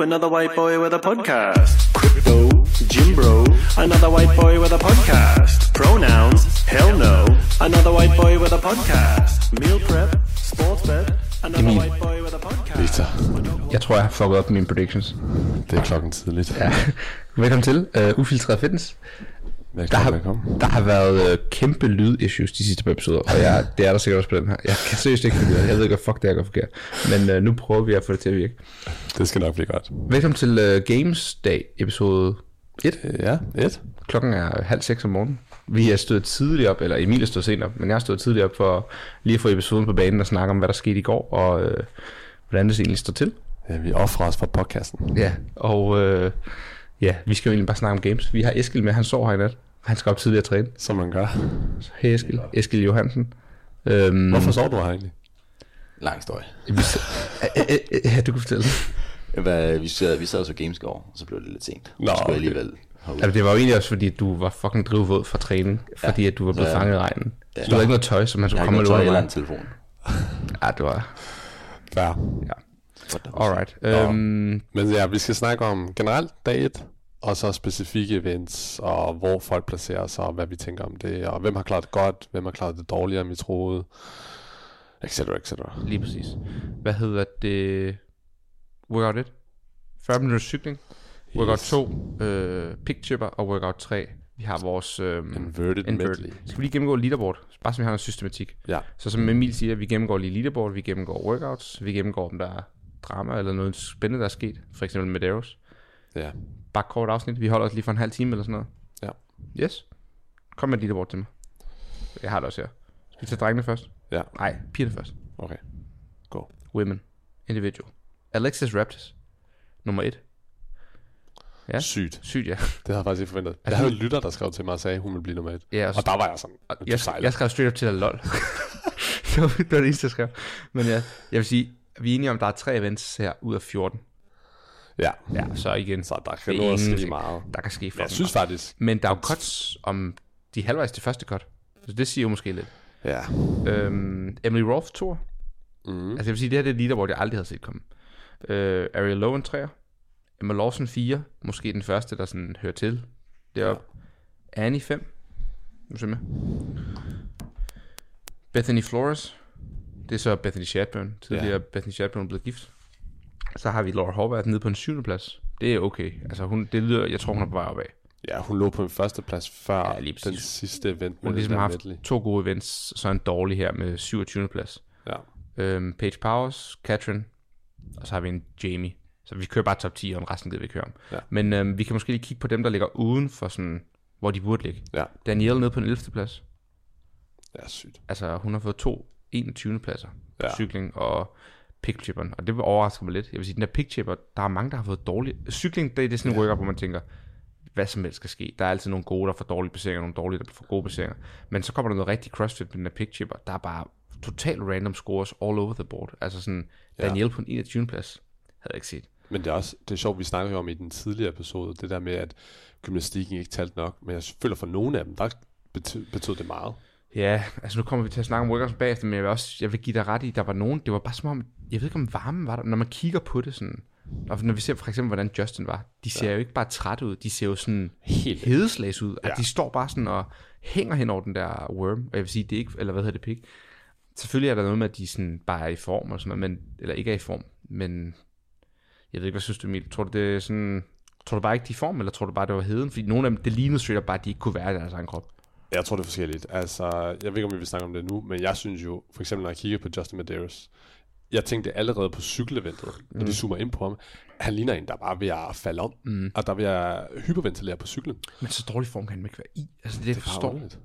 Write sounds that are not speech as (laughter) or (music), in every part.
Ooh, another white boy with a podcast. Crypto, Jim Bro, another white boy with a podcast. Pronouns, hell no, another white boy with a podcast. Meal prep, sports bet, another Emil. white boy with a podcast. Victor, Jeg tror, jeg har fucket op mine predictions. det er klokken tidligt. Ja. (laughs) Velkommen til uh, Ufiltreret Fitness. Der Velkommen, har, der har været uh, kæmpe lyd-issues de sidste par episoder, og jeg, det er der sikkert også på den her. Jeg kan seriøst ikke finde. Jeg ved ikke, hvad fuck det er, jeg går forkert. Men uh, nu prøver vi at få det til at virke. Det skal nok blive godt. Velkommen til uh, Games Day episode 1. Øh, Ja, et. Klokken er halv seks om morgenen. Vi er stået tidligt op, eller Emil er stået sent op, men jeg er stået tidligt op for lige at få episoden på banen og snakke om, hvad der skete i går, og øh, hvordan det egentlig står til. Ja, vi offrer os for podcasten. Ja, og øh, ja, vi skal jo egentlig bare snakke om games. Vi har Eskil med, han sover her i nat. Han skal op tidligere træne. Som man gør. Hej Eskil, Eskil Johansen. Øhm, Hvorfor sover du her egentlig? Lang historie. (laughs) Ja, du kan fortælle. Hvad, vi, sad, vi sad så Gamescore, og så blev det lidt sent. Nå, så skulle okay. jeg alligevel herud. Altså, det var jo egentlig også, fordi du var fucking drivvåd fra træning, fordi at du var blevet Ja. fanget i regnen. Ja. Så du havde ikke noget tøj, som man Jeg skulle har komme ikke og noget tøj låne eller en telefon. Ja, det var... Ja. Alright. Øhm, Men ja, vi skal snakke om generelt dag 1, og så specifikke events, og hvor folk placerer sig, og hvad vi tænker om det, og hvem har klaret det godt, hvem har klaret det dårligere, end vi troede, etc. etc. lige præcis. Hvad hedder det? Workout 1. 40 minutter cykling. Workout Yes. 2. Øh, pick chipper. Og workout 3. Vi har vores... Øh, Inverted medley. Skal vi lige gennemgå leaderboard? Bare så vi har noget systematik. Ja. Så som Emil siger, vi gennemgår lige leaderboard, vi gennemgår workouts, vi gennemgår, om der er drama eller noget spændende, der er sket. For eksempel Medeiros. Ja. Bare kort afsnit. Vi holder os lige for en halv time eller sådan noget. Ja. Yes. Kom med et leaderboard til mig. Jeg har det også her. Skal vi tage drengene først? Ja. Nej, pigerne først. Okay. Go. Women. Individual. Alexis Raptors. Nummer 1. Ja. Sygt. Sygt, ja. (laughs) Det havde jeg faktisk ikke forventet. Jeg havde en lytter, der skrev til mig og sagde, at hun ville blive nummer et. ja og, Og der var jeg sådan, jeg, sejler. jeg skrev straight up til dig, lol. (laughs) det var det eneste, jeg skrev. Men ja, jeg vil sige, vi er enige om, at der er tre events her ud af 14. Ja, Ja, så igen, så der kan nå at ske meget. der kan ske Men jeg synes faktisk, Men der er jo cuts om de er halvvejs til første cut. Så det siger jo måske lidt. ja. Øhm, Emily Rolfe Tour. Mm. Altså jeg vil sige, det her det er et leaderboard, jeg aldrig havde set komme. Øh, Ariel Lowen 3'er. Emma Lawson 4. Måske den første, der sådan hører til. Deroppe. Ja. Annie 5. Nu ser med. Bethany Flores. Det er så Bethany Shadburn. Tidligere Ja. Bethany Shadburn blevet gift. Så har vi Laura Horvath nede på en syvende plads. Det er okay. Altså hun, det lyder, jeg tror hun er på vej opad. Ja, hun lå på en første plads før Ja, den sidste event Hun med har ligesom der haft medley. to gode events, så en dårlig her med 27. plads. Ja. Øhm, Paige Powers, Katrin, og så har vi en Jamie. Så vi kører bare top 10, og resten gider vi ikke høre om. Ja. Men øhm, vi kan måske lige kigge på dem, der ligger uden for sådan, hvor de burde ligge. Ja. Danielle nede på den 11. plads. Ja, sygt. Altså, hun har fået to 21. pladser på Ja. cykling og pickchipperen. Og det vil overraske mig lidt. Jeg vil sige, den der pickchipper, der er mange, der har fået dårlig... Cykling, det er sådan en workout, hvor man tænker, hvad som helst skal ske. Der er altid nogle gode, der får dårlige placeringer, nogle dårlige, der får gode placeringer. Men så kommer der noget rigtig crossfit med den der pickchipper. Der er bare totalt random scores all over the board. Altså sådan, Ja. Danielle på en 21. plads, havde jeg ikke set. Men det er også det er sjovt, vi snakkede om i den tidligere episode, det der med, at gymnastikken ikke talte nok. Men jeg føler for nogle af dem, der betød, betød det meget. Ja, altså nu kommer vi til at snakke om workouts bagefter, men jeg vil også, jeg vil give dig ret i, der var nogen, det var bare som om, jeg ved ikke om varmen var der, når man kigger på det sådan, og når vi ser for eksempel, hvordan Justin var, de ser ja. jo ikke bare trætte ud, de ser jo sådan Helt hedeslags ud, at Ja. de står bare sådan og hænger hen over den der worm, og jeg vil sige, det er ikke, eller hvad hedder det, pik. Selvfølgelig er der noget med, at de sådan bare er i form og sådan noget, men, eller ikke er i form, men jeg ved ikke, hvad synes du, Emil? Tror du, det er sådan, tror du bare ikke, de er i form, eller tror du bare, det var heden? Fordi nogle af dem, det lignede straight bare, at de ikke kunne være i deres egen krop. Jeg tror, det er forskelligt. Altså, jeg ved ikke, om vi vil snakke om det nu, men jeg synes jo, for eksempel når jeg kigger på Justin Medeiros, jeg tænkte allerede på cykeleventet, når de zoomer ind på ham, han ligner en, der bare er ved at falde om, mm. og der er ved at hyperventilere på cyklen. Men så dårlig form kan han ikke være i. Altså det, det jeg forstår. underligt.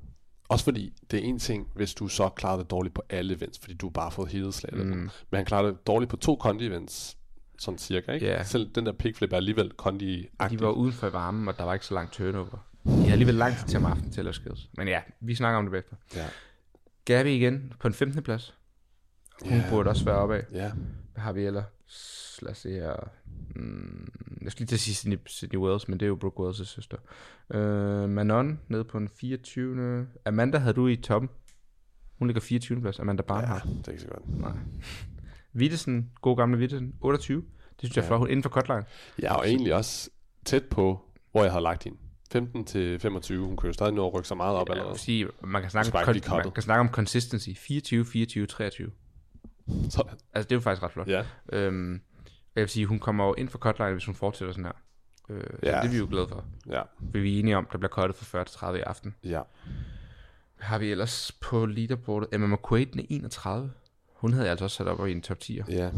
Også fordi, det er en ting, hvis du så klarer det dårligt på alle events, fordi du har bare fået hedeslag. Mm. Men han klarer det dårligt på to kondi-events, sådan cirka, ikke? Ja. Selv den der pickflip er alligevel kondi De var uden for varmen, og der var ikke så langt turnover. De havde alligevel lang tid til om aftenen til at lave skills. Men ja, vi snakker om det bagefter. Ja. Gabi igen på en 15. plads. Hun Ja. burde også være opad. Ja. Hvad har vi ellers? Lad os se her. Mm, jeg skal lige til at sige Sydney, Sydney Wells, men det er jo Brooke Wells' søster. Uh, Manon nede på en 24. Amanda havde du i toppen. Hun ligger 24. plads. Amanda ja, Barnhart. det er ikke så godt. Nej. (laughs) Wittesen, god gamle Wittesen, 28. synes jeg er flot. Hun er inden for cutline. Jeg er jo egentlig også tæt på, hvor jeg havde lagt hende. 15 til 25. Hun kan jo stadig nå at rykke så meget op Jeg vil sige, man kan, snakke om, kon- man kan snakke om consistency. 24, 24, 23. Sådan. Altså, det er jo faktisk ret flot. Ja. Øhm, jeg vil sige, hun kommer jo ind for cutline, hvis hun fortsætter sådan her. Øh, ja. Ja. Det er vi jo glade for. Ja. Vi er enige om, der bliver cuttet fra 40 til 30 i aften. Ja. Har vi ellers på leaderboardet? Emma McQuaid, den er 31. Hun havde jeg altså også sat op i en top 10'er. Ja.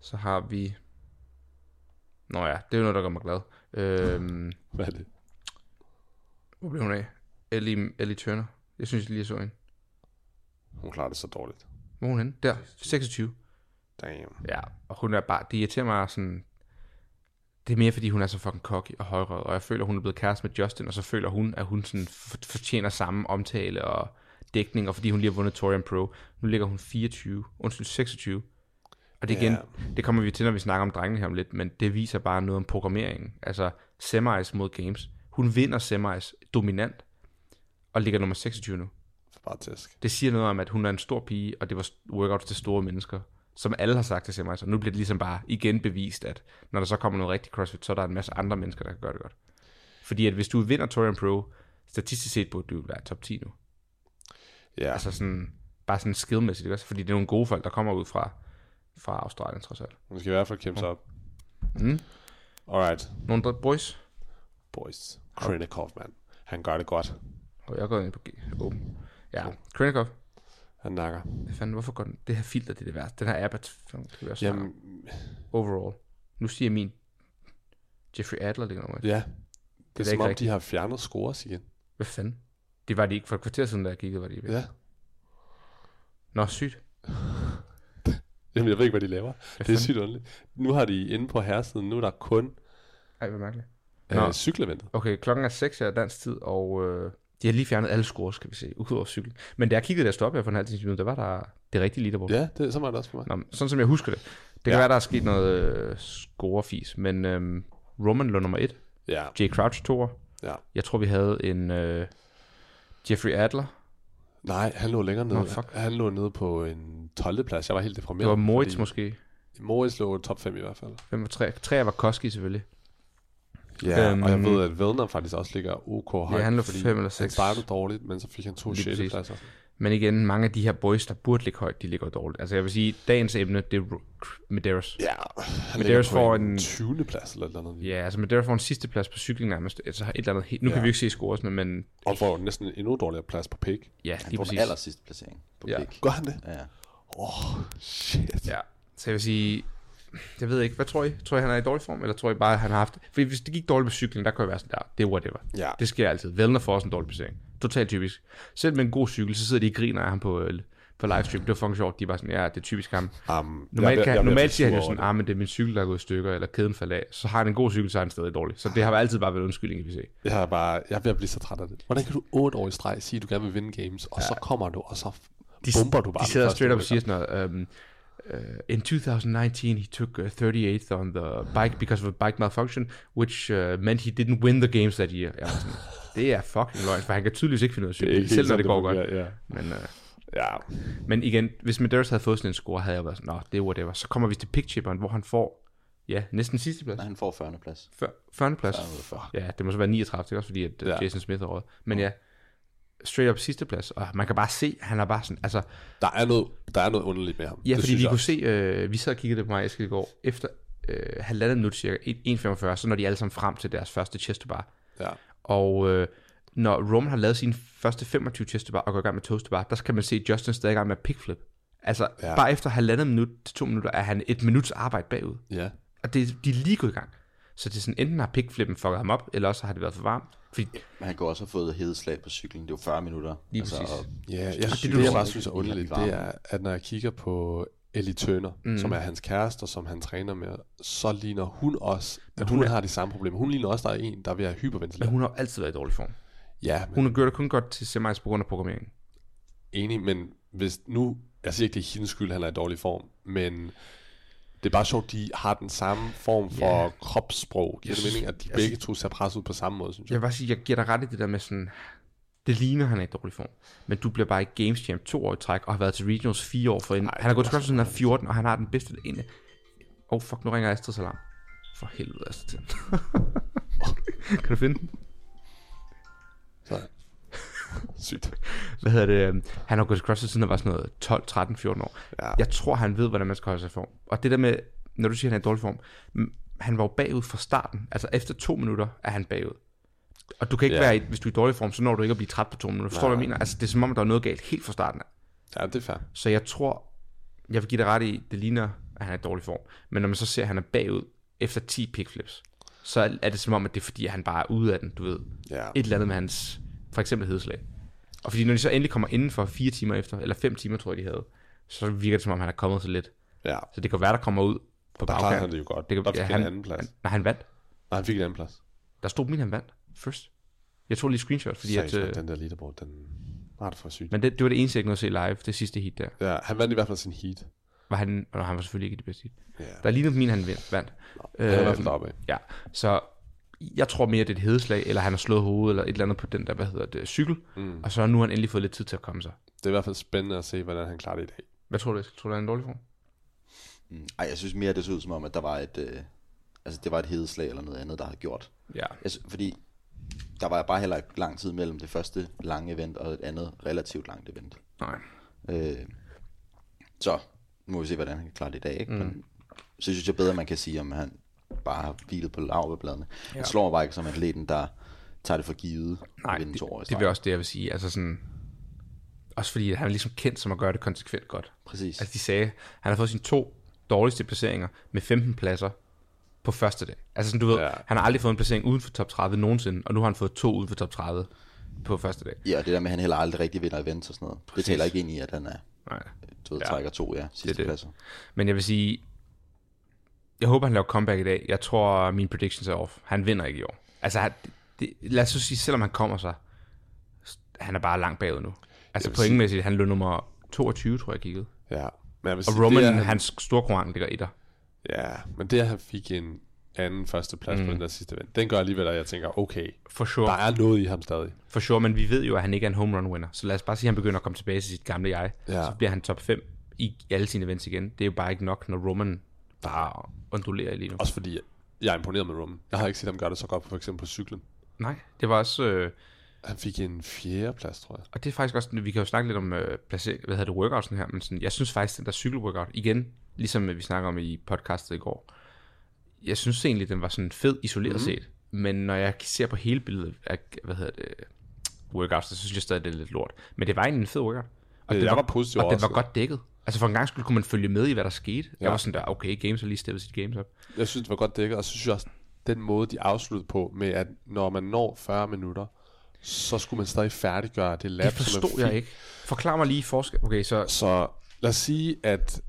Så har vi... Nå ja, det er jo noget, der gør mig glad. Øhm, (laughs) Hvad er det? Hvor blev hun af? Ellie, Ellie Turner. Jeg synes, jeg lige så hende. Hun klarer det så dårligt. Hvor er hun henne? Der, 26. Damn. Ja, og hun er bare, det irriterer mig sådan, det er mere fordi hun er så fucking cocky og højrød, og jeg føler, hun er blevet kæreste med Justin, og så føler hun, at hun sådan for- fortjener samme omtale og dækning, og fordi hun lige har vundet Torian Pro. Nu ligger hun 24, undskyld, 26. Og det igen, Ja. det kommer vi til, når vi snakker om drengene her om lidt, men det viser bare noget om programmeringen. Altså, semis mod games. Hun vinder semis dominant, og ligger nummer 26 nu. Bare tæsk. Det siger noget om, at hun er en stor pige, og det var workouts til store mennesker, som alle har sagt til semis, og nu bliver det ligesom bare igen bevist, at når der så kommer noget rigtig CrossFit, så er der en masse andre mennesker, der kan gøre det godt. Fordi at hvis du vinder Torian Pro, statistisk set burde du være top 10 nu. Ja. Altså sådan, bare sådan skillmæssigt, ikke også? Fordi det er nogle gode folk, der kommer ud fra, fra Australien trods alt. Hun skal i hvert fald kæmpe sig op. Mm. Alright. Nogle boys, Boys. Krinikov, mand. Han gør det godt. og jeg er gået ind på G. Åben. Ja, Krenikov. Han nakker. Hvad fanden, hvorfor går den? Det her filter, det er det værste. Den her app er t- det vi også. Jamen, overall. Nu siger min Jeffrey Adler ligger nummer et. ja. Det er, da som om, rigtigt. de har fjernet scores igen. Hvad fanden? Det var de ikke for et kvarter siden, da jeg kiggede, var de ikke. Ja. Nå, sygt. (laughs) Jamen, jeg ved ikke, hvad de laver. det er fanden? sygt underligt. Nu har de inde på herresiden, nu er der kun Ej, hvad mærkeligt. Nå. øh, cykleventet. Okay, klokken er 6 her dansk tid, og øh, de har lige fjernet alle scores, kan vi se, udover cykel. Men da jeg kiggede der stod op her for en halv time siden, der var der det rigtige leaderboard. Ja, det, så var det også for mig. Nå, sådan som jeg husker det. Det kan Ja. være, der er sket noget øh, scorefis, men øh, Roman lå nummer 1, Ja, Jay Crouch 2, ja. jeg tror, vi havde en øh, Jeffrey Adler, Nej, han lå længere nede. Nå, fuck. Han lå nede på en 12. plads. Jeg var helt deprimeret. det var Moritz fordi- måske, Moritz lå top 5 i hvert fald. 5 og 3. 3 var Koski selvfølgelig. Ja, Øhm, og jeg ved, at Vedner faktisk også ligger OK højt. han lå fordi fem eller Han seks. startede dårligt, men så fik han to Lige 6. præcis. pladser. Men igen, mange af de her boys, der burde ligge højt, de ligger dårligt. Altså jeg vil sige, dagens emne, det er Ro- Medeiros. Ja, han på får en en- 20. plads eller et eller andet. Ja, altså Medeiros får en sidste plads på cykling nærmest. Altså et eller andet helt, nu ja. Ja. kan vi jo ikke se scoresne, men Og får næsten en endnu dårligere plads på pick. ja, Han lige får den præcis. aller sidste placering på Ja. pick. Gør han det? Ja. Åh, oh, shit. Ja, så jeg vil sige, jeg ved ikke, hvad tror I? Tror I, han er i dårlig form, eller tror I bare, at han har haft... Fordi hvis det gik dårligt med cykling, der kunne jeg være sådan der, det er whatever. Ja. Det sker altid. Vellner får også en dårlig placering. Totalt typisk. Selv med en god cykel, så sidder de og griner af ham på, øh, på livestream. Det var fucking sjovt. De er bare sådan, ja, det er typisk ham. Um, Normalt, kan, normalt siger han jo sådan, ah, men det er min cykel, der er gået i stykker, eller kæden falder af. Så har han en god cykel, så er han stadig dårlig. Så det har altid bare været undskyldning, kan vi se. Jeg er bare, jeg er at blive så træt af det. Hvordan kan du 8 år i streg sige, at du gerne vil vinde games, og så kommer du, og så De, bomber du bare. De sidder straight up og siger sådan noget, um, uh, in 2019 he took uh, 38th on the bike because of a bike malfunction, which uh, meant he didn't win the games that year. Jeg sådan, (laughs) det er fucking løgn, for han kan tydeligvis ikke finde ud af Det er cykling, ikke selv helt når det går godt. fungerer, Ja. Men, uh, ja. men igen, hvis Medeiros havde fået sådan en score, havde jeg været sådan, nå, det er whatever. Så kommer vi til pickchipperen, hvor han får, ja, næsten sidste plads. Nej, han får 40. plads. Før- 40. plads. 40. Ja, det må så være 39, det er også fordi, at ja. Ja. Jason Smith har råd. Men ja, straight up sidste plads, og man kan bare se, han er bare sådan, altså, Der er noget, der er noget underligt med ham. Ja, Det fordi vi jeg kunne se, øh, vi sad og kiggede på mig Eskild i går, efter øh, halvandet minut cirka, 1.45, så når de alle sammen frem til deres første chest bar. Ja. Og øh, når Roman har lavet sin første 25 chest bar og går i gang med toast to bar, der kan man se Justin stadig i gang med pickflip. Altså. Ja. bare efter halvandet minut til to minutter, er han et minuts arbejde bagud. Ja. Og det, de er lige gået i gang. Så det er sådan, enten har pickflippen fucket ham op, eller også har det været for varmt. Fordi, Men han kunne også have fået hedeslag på cyklen. Det er jo 40 minutter. Lige præcis. og Ja, jeg, det, det, det, jeg bare synes er underligt, det er, at når jeg kigger på Ellie Turner, mm. som er hans kæreste, og som han træner med, så ligner hun også, at hun, hun er- har de samme problemer. Hun ligner også, der er en, der er ved at men hyperventilere. hun har altid været i dårlig form. Ja, men Hun har gjort det kun godt til semis på grund af programmeringen. enig, men hvis nu, jeg siger ikke, det er hendes skyld, han er i dårlig form, men det er bare sjovt, de har den samme form for yeah. kropssprog. Giver det Jeg mening, at de jeg begge to ser presset ud på samme måde, synes jeg? Jeg vil bare sige, jeg giver dig ret i det der med sådan, det ligner, han er i dårlig form. Men du bliver bare i Games Champ to år i træk, og har været til Regionals fire år for inden. Ej, Han har gået til CrossFit siden han er 14, og han har den bedste, en, oh, fuck, nu ringer Astrids alarm. For helvede, Astrid. (laughs) kan du finde den? (laughs) Sygt. Hvad hedder det? øhm, Han har gået til CrossFit siden han var sådan noget 12, 13, 14 år. Ja. Jeg tror, han ved, hvordan man skal holde sig i form. Og det der med, når du siger, at han er i dårlig form, han var jo bagud fra starten. Altså efter to minutter er han bagud. Og du kan ikke Ja. være, hvis du er i dårlig form, så når du ikke at blive træt på to minutter. Forstår du, hvad jeg mener? Altså det er som om, der er noget galt helt fra starten af. Ja, det er fair. Så jeg tror, jeg vil give dig ret i, det ligner, at han er i dårlig form. Men når man så ser, at han er bagud efter 10 pickflips, så er det som om, at det er fordi, at han bare er ude af den, du ved. Ja. Et eller andet med hans, for eksempel hedslag. Og fordi når de så endelig kommer inden for fire timer efter, eller fem timer, tror jeg, de havde, så virker det som om, han er kommet så lidt. Ja. Så det kan være, der kommer ud på Der klarede bagkant. han det jo godt. Det kan, der fik ja, han, en anden plads. Han, nej, han vandt. Nej, han fik en anden plads. Der stod min, han vandt first. Jeg tog lige screenshot, fordi at, Satan, øh, den der leaderboard, den var det for sygt. men det, det var det eneste, jeg ikke nåede at se live, det sidste heat der. Ja, han vandt i hvert fald sin heat. Var han, og han var selvfølgelig ikke det bedste heat. Ja. Der lignede min, han vandt. vandt. Han er i hvert fald Øhm, deroppe. Ja, så jeg tror mere, det er et hedeslag, eller han har slået hovedet, eller et eller andet på den der, hvad hedder det, cykel. Mm. Og så har nu har han endelig fået lidt tid til at komme sig. Det er i hvert fald spændende at se, hvordan han klarer det i dag. Hvad tror du, Eskild? Tror du, han er en dårlig form? Mm. Ej, jeg synes mere, det så ud som om, at der var et, øh, altså det var et hedeslag eller noget andet, der havde gjort. Ja. Jeg, fordi der var bare heller ikke lang tid mellem det første lange event og et andet relativt langt event. Nej. Øh, så nu må vi se, hvordan han kan klare det i dag. Ikke? Mm. Men så synes jeg bedre, man kan sige, om han bare har hvilet på lavbladene. Ja. Det slår mig bare ikke som atleten, der tager det for givet Nej, det, det streg. vil også det, jeg vil sige. Altså sådan, også fordi han er ligesom kendt som at gøre det konsekvent godt. Præcis. Altså de sagde, han har fået sine to dårligste placeringer med 15 pladser på første dag. Altså sådan, du ved, Ja. han har aldrig fået en placering uden for top 30 nogensinde, og nu har han fået to uden for top 30 på første dag. Ja, og det der med, at han heller aldrig rigtig vinder events og sådan noget. Præcis. Det taler ikke ind i, at han er, Nej. du ved, Ja. trækker to, ja, sidste det. pladser. Men jeg vil sige, jeg håber, han laver comeback i dag. Jeg tror, mine predictions er off. Han vinder ikke i år. Altså, han- det, lad os så sige, selvom han kommer sig, han er bare langt bagud nu. Altså pointmæssigt, han lå nummer 22, tror jeg, kiggede. Ja. Men jeg vil Og sige, Roman, det, han, hans store konkurrent, ligger der. Ja, men det, at han fik en anden første plads mm. på den der sidste event, den gør alligevel, at jeg tænker, okay, For sure. der er noget i ham stadig. For sure, men vi ved jo, at han ikke er en home run winner. Så lad os bare sige, at han begynder at komme tilbage til sit gamle jeg. Ja. Så bliver han top 5 i alle sine events igen. Det er jo bare ikke nok, når Roman bare ondulerer lige nu. Også fordi, jeg er imponeret med Roman. Jeg har ikke set ham gøre det så godt, for eksempel på cyklen. Nej, det var også... Øh, Han fik en fjerde plads, tror jeg. og det er faktisk også... Vi kan jo snakke lidt om øh, placering, hvad hedder det, workoutsen her, men sådan, jeg synes faktisk, den der cykelworkout, igen, ligesom vi snakker om i podcastet i går, jeg synes egentlig, den var sådan fed isoleret mm. set. Men når jeg ser på hele billedet af, hvad hedder det, workouts, så synes jeg stadig, det er lidt lort. Men det var egentlig en fed workout. Og Øh, den jeg var positiv Og den var overrasket. godt dækket. Altså for en gang skyld kunne man følge med i, hvad der skete. Ja. Jeg var sådan der, okay, Games har lige steppet sit games op. Jeg synes, det var godt dækket, og så synes jeg også, den måde, de afsluttede på, med at når man når 40 minutter, så skulle man stadig færdiggøre det lab, Det som forstod er jeg ikke. Forklar mig lige forskel. Okay, så... Så lad os sige, at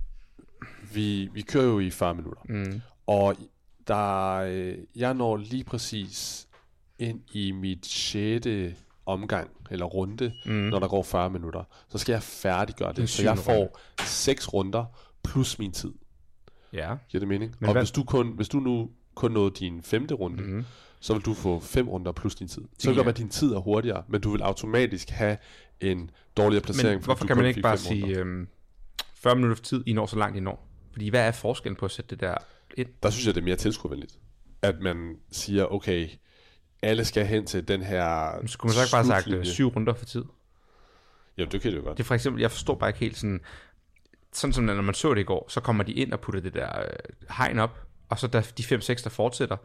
vi, vi kører jo i 40 minutter. Mm. Og der, øh, jeg når lige præcis ind i mit 6. omgang, eller runde, mm. når der går 40 minutter. Så skal jeg færdiggøre det, så jeg får 6 runder plus min tid. Ja. Giver det mening? Men og hvad- hvis du, kun, hvis du nu kun nåede din femte runde, mm-hmm. så vil du få fem runder plus din tid. Så det være, at din tid er hurtigere, men du vil automatisk have en dårligere placering. Men hvorfor kan man ikke bare sige øhm, 40 minutter tid, I når så langt I når? Fordi hvad er forskellen på at sætte det der ind? Der synes jeg, det er mere tilskuervenligt. At man siger, okay, alle skal hen til den her Så kunne man så ikke bare have sagt øh, slutlinje. syv runder for tid? Jamen, det kan det jo godt. Det er for eksempel, jeg forstår bare ikke helt sådan, sådan som når man så det i går, så kommer de ind og putter det der øh, hegn op, og så da de 5-6, der fortsætter,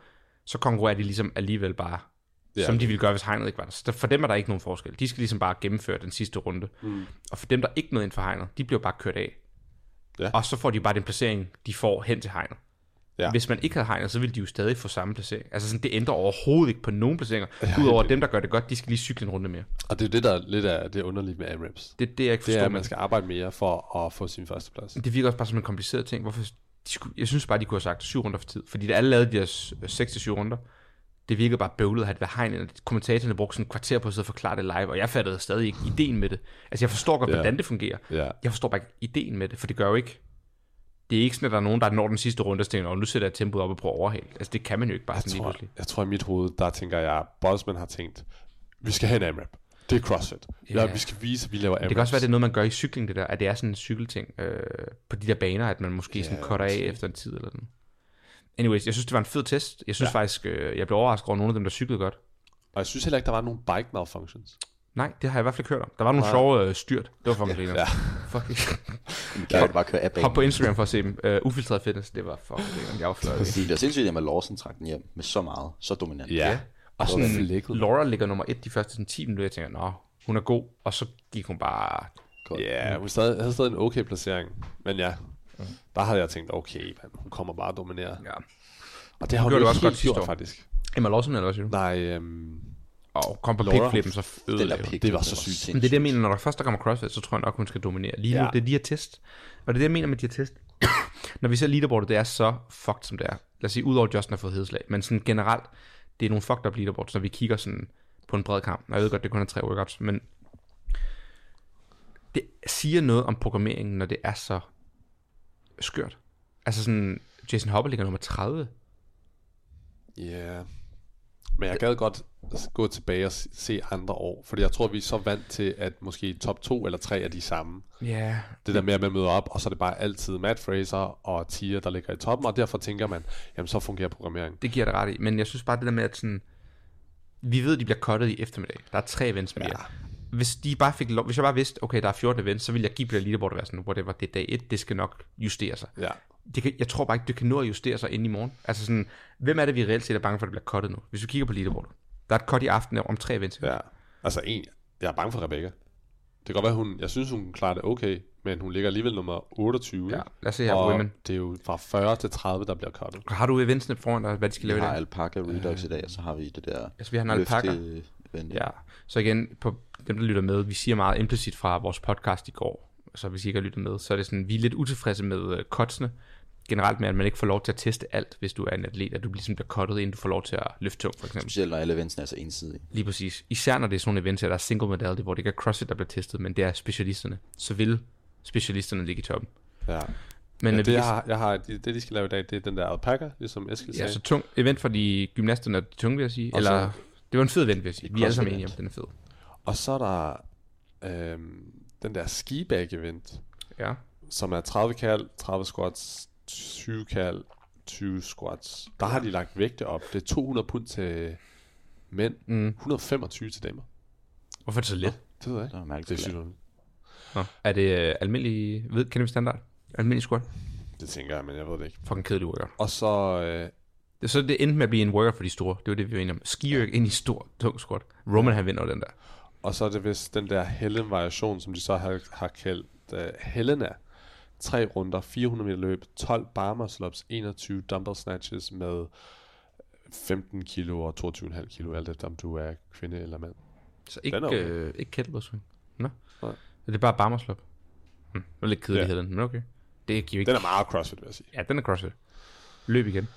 så konkurrerer de ligesom alligevel bare, Ja. ja. som de ville gøre, hvis hegnet ikke var der. Så der- for dem er der ikke nogen forskel. De skal ligesom bare gennemføre den sidste runde. Mm. Og for dem, der ikke nåede ind for hegnet, de bliver bare kørt af. Ja. Og så får de bare den placering, de får hen til hegnet. Ja. Hvis man ikke havde hegnet, så ville de jo stadig få samme placering. Altså sådan, det ændrer overhovedet ikke på nogen placeringer. Udover dem, der gør det godt, de skal lige cykle en runde mere. Og det er det, der er lidt af det underlige med AMRAPs. Det er det, jeg ikke Det er, forstår. at man skal arbejde mere for at få sin første plads. det virker også bare som en kompliceret ting. Hvorfor, de skulle, jeg synes bare, de kunne have sagt syv runder for tid. Fordi da alle lavede de her 6-7 runder, det virkede bare bøvlet at have det hegn, og kommentatorerne brugte sådan et kvarter på at sidde og forklare det live, og jeg fattede stadig ikke ideen med det. Altså jeg forstår godt, Ja. hvordan det fungerer. Ja. Jeg forstår bare ikke ideen med det, for det gør jo ikke... Det er ikke sådan, at der er nogen, der når den sidste runde og tænker, "Nå, nu sætter jeg tempoet op og prøver at overhale. Altså det kan man jo ikke bare Jeg sådan lige tror, pludselig. jeg tror i mit hoved, der tænker jeg, Bosman har tænkt, vi skal have en AMRAP. Det er CrossFit. Ja. Vi skal vise, at vi laver AMRAPs. Det kan også være, det er noget, man gør i cykling, det der, at det er sådan en cykelting øh, på de der baner, at man måske sådan Ja, cutter af efter en tid eller sådan. anyways, jeg synes, det var en fed test. Jeg synes ja. faktisk, øh, jeg blev overrasket over nogle af dem, der cyklede godt. Og jeg synes heller ikke, der var nogen bike malfunctions. Nej, det har jeg i hvert fald ikke hørt om. Der var nogle sjove øh, styrt. Det var fucking griner. Ja. Fuck. (laughs) Kan ja. bare køre af Hop på Instagram for at se dem. Uh, ufiltreret fitness, det var fucking griner. Jeg var flot. Det var sindssygt, at med Lawson trak den hjem med så meget, så dominant. Ja. Og sådan. Laura ligger nummer et de første sådan 10 minutter. Jeg tænker, nå, hun er god. Og så gik hun bare... Ja, hun stadig, havde stadig en okay placering. Men ja, der havde jeg tænkt, okay, man, hun kommer bare og dominerer. Ja. Og det har hun gjorde jo også godt gjort, år. faktisk. Emma Lawson, eller hvad siger du? Nej, øhm, Og kom på pickflippen, så ødelagde pick, det var så sygt. Men det er det, jeg mener, når der først der kommer CrossFit, så tror jeg nok, hun skal dominere. Lige nu, Ja. det er de her test. Og det er det, jeg mener med de her test. (coughs) når vi ser leaderboardet, det er så fucked, som det er. Lad os sige, udover Justin har fået hedslag. Men sådan generelt, det er nogle fucked up leaderboards, når vi kigger sådan på en bred kamp. Og jeg ved godt, det kun er tre workouts, men det siger noget om programmeringen, når det er så skørt. Altså sådan, Jason Hopper ligger nummer 30. Ja. Yeah. Men jeg gad godt gå tilbage og se- andre år, fordi jeg tror, vi er så vant til, at måske top 2 eller 3 er de samme. Ja, yeah. Det der med, at man møder op, og så er det bare altid Matt Fraser og Tia, der ligger i toppen, og derfor tænker man, jamen så fungerer programmeringen. Det giver dig ret i, men jeg synes bare det der med, at sådan, vi ved, at de bliver cuttet i eftermiddag. Der er tre events mere. Ja. Hvis, de bare fik lov, hvis jeg bare vidste, okay, der er 14 events, så ville jeg give på det leaderboard og være sådan, whatever, det er dag 1, det skal nok justere sig. Ja. Det kan, jeg tror bare ikke, det kan nå at justere sig inden i morgen. Altså sådan, hvem er det, vi reelt set er bange for, at det bliver cuttet nu? Hvis vi kigger på leaderboardet. Der er et cut i aften om tre events. ja. Altså en, jeg er bange for Rebecca. Det kan godt være, hun, jeg synes, hun klarer det okay, men hun ligger alligevel nummer 28. Ja, lad os se her og på women. det er jo fra 40 til 30, der bliver cuttet. Har du eventsene foran dig, hvad de skal Vi lave i har dag? Alpaca Redux i dag, og så har vi det der Altså, vi har en event. Ja, så igen, på dem, der lytter med, vi siger meget implicit fra vores podcast i går, så hvis I ikke har lyttet med, så er det sådan, vi er lidt utilfredse med uh, generelt med, at man ikke får lov til at teste alt, hvis du er en atlet, at du ligesom bliver cuttet, inden du får lov til at løfte tung, for eksempel. Specielt når alle eventsene er så ensidige. Lige præcis. Især når det er sådan nogle events, der er single medalje, hvor det ikke er CrossFit, der bliver testet, men det er specialisterne. Så vil specialisterne ligge i toppen. Ja. Men ja, øh, det, jeg har, jeg har, det, det, de skal lave i dag, det er den der alpaca, ligesom Eskild ja, sagde. så tung event for de gymnasterne og de tunge, vil jeg sige. Og Eller, så- det var en fed event, vil jeg sige. Vi er alle sammen enige om, den er fed. Og så er der øhm, den der skibag event, Ja. som er 30 kal, 30 squats, 20 kal, 20 squats. Der har de lagt vægte op. Det er 200 pund til mænd, Mm. 125 til damer. Hvorfor er det så let? Det ved jeg ikke. Det er mærkeligt. Det er sygt. underligt. Nå. Er det øh, almindelig, ved, kender vi standard? Almindelig squat? Det tænker jeg, men jeg ved det ikke. Fucking kedelig workout. Og så, øh, Det, så det endte med at blive en workout for de store. Det var det, vi var enige om. Skiøk ind i stor, tung squat. Roman han vinder den der. og så er det vist den der Helen-variation, som de så har, har kaldt uh, Helena. Tre runder, 400 meter løb, 12 bar muscle ups, 21 dumbbell snatches med 15 kilo og 22,5 kilo, alt efter om du er kvinde eller mand. Så ikke, Den er okay. øh, ikke kettlebell swing. Nå. Nej. Det er bare barmerslop. Hm. Det var lidt kedeligt, Ja. ja. men okay. Det giver ikke... Den er meget crossfit, vil jeg sige. Ja, den er crossfit. Løb igen.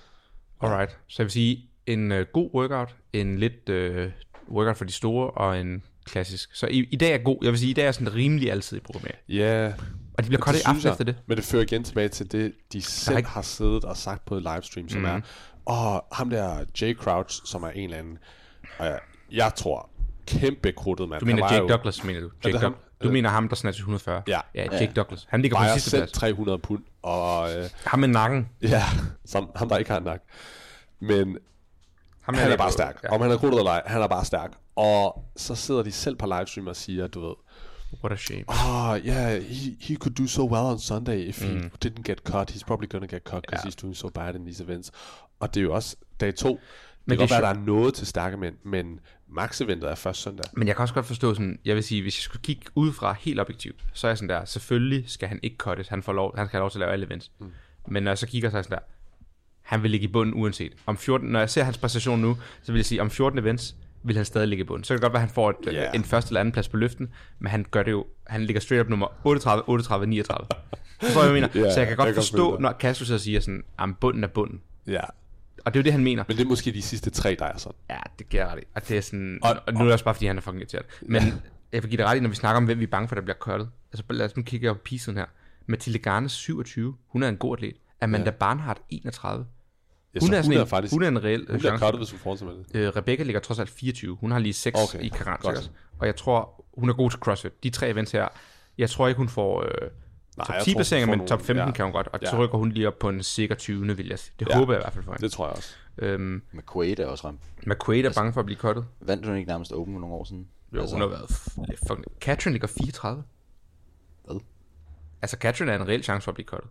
Alright. Så jeg vil sige, en øh, god workout, en lidt øh, workout for de store, og en klassisk. Så i, i dag er god. Jeg vil sige, i dag er sådan rimelig altid i programmering. Ja, Og de bliver cuttet i aften efter det. Men det fører igen tilbage til det, de selv ikke- har siddet og sagt på et livestream, som Mhm. er, åh, ham der Jay Crouch, som er en eller anden, og jeg, jeg tror, kæmpe krudtet mand. Du mener Jake jo- Douglas, mener du? Jake ham? Doug- du mener ham, der snatcher 140? Ja. Ja, Jake Douglas. Han ligger på sidste selv plads. 300 pund, og øh, Ham med nakken. ja, som, ham der ikke har en nak. Men Ham han er lidt bare på- stærk. Ja. Om han er krudtet eller ej, han er bare stærk. Og så sidder de selv på livestream og siger, du ved, What a shame. oh yeah, he, he could do so well on Sunday if he didn't get cut. He's probably gonna get cut because Mm. Ja. he's doing so bad in these events. Og det er jo også dag to. Det Men kan det godt være, at der er noget til stærke mænd, men max-eventet er først søndag. Men jeg kan også godt forstå sådan, jeg vil sige, hvis jeg skulle kigge udefra helt objektivt, så er jeg sådan der, selvfølgelig skal han ikke cuttes, han, får lov, han skal have lov til at lave alle events. Mm. Men når jeg så kigger, så er jeg sådan der, han vil ligge i bunden uanset. Om 14, når jeg ser hans præstation nu, så vil jeg sige, om 14 events, vil han stadig ligge i bunden. Så kan det godt være, at han får et, yeah. en første eller anden plads på løften, men han gør det jo, han ligger straight up nummer 38, 38, 39. Forstår jeg mener? (laughs) Ja, så jeg kan godt jeg godt forstå, dig. når Castro så siger sådan, at bunden er bunden. Ja. Og det er jo det, han mener. Men det er måske de sidste tre, der er sådan. Ja, det giver ret i. Og det er sådan, og, Og- nu er det også bare, fordi han er fucking irriteret. Men jeg vil give det ret i, når vi snakker om, hvem vi er bange for, der bliver cuttet. Altså lad os nu kigge på piecen her. Mathilde Garnes 27, hun er en god atlet. Amanda ja. Barnhardt 31. Ja, Hun er, hun er en, faktisk, hun er en reel hun chance. cuttet, hvis hun fortsætter med det. Øh, Rebecca ligger trods alt 24. Hun har lige 6 Okay, i også? Og jeg tror, hun er god til CrossFit. De tre events her, jeg tror ikke, hun får... Øh, top jeg 10 tror, placeringer, hun men top 15 nogle- ja. kan hun godt, og ja. så Ja. rykker hun lige op på en sikker 20. vil jeg sige. Det Ja. håber jeg i hvert fald for hende. Det tror jeg også. Øhm, McQuaid er også ramt. McQuaid er bange for at blive cuttet. Vandt hun ikke nærmest Open for nogle år siden? Altså, Jo, hun har været... fucking- Katrin ligger 34. Hvad? Altså, Katrin er en reel chance for at blive cuttet.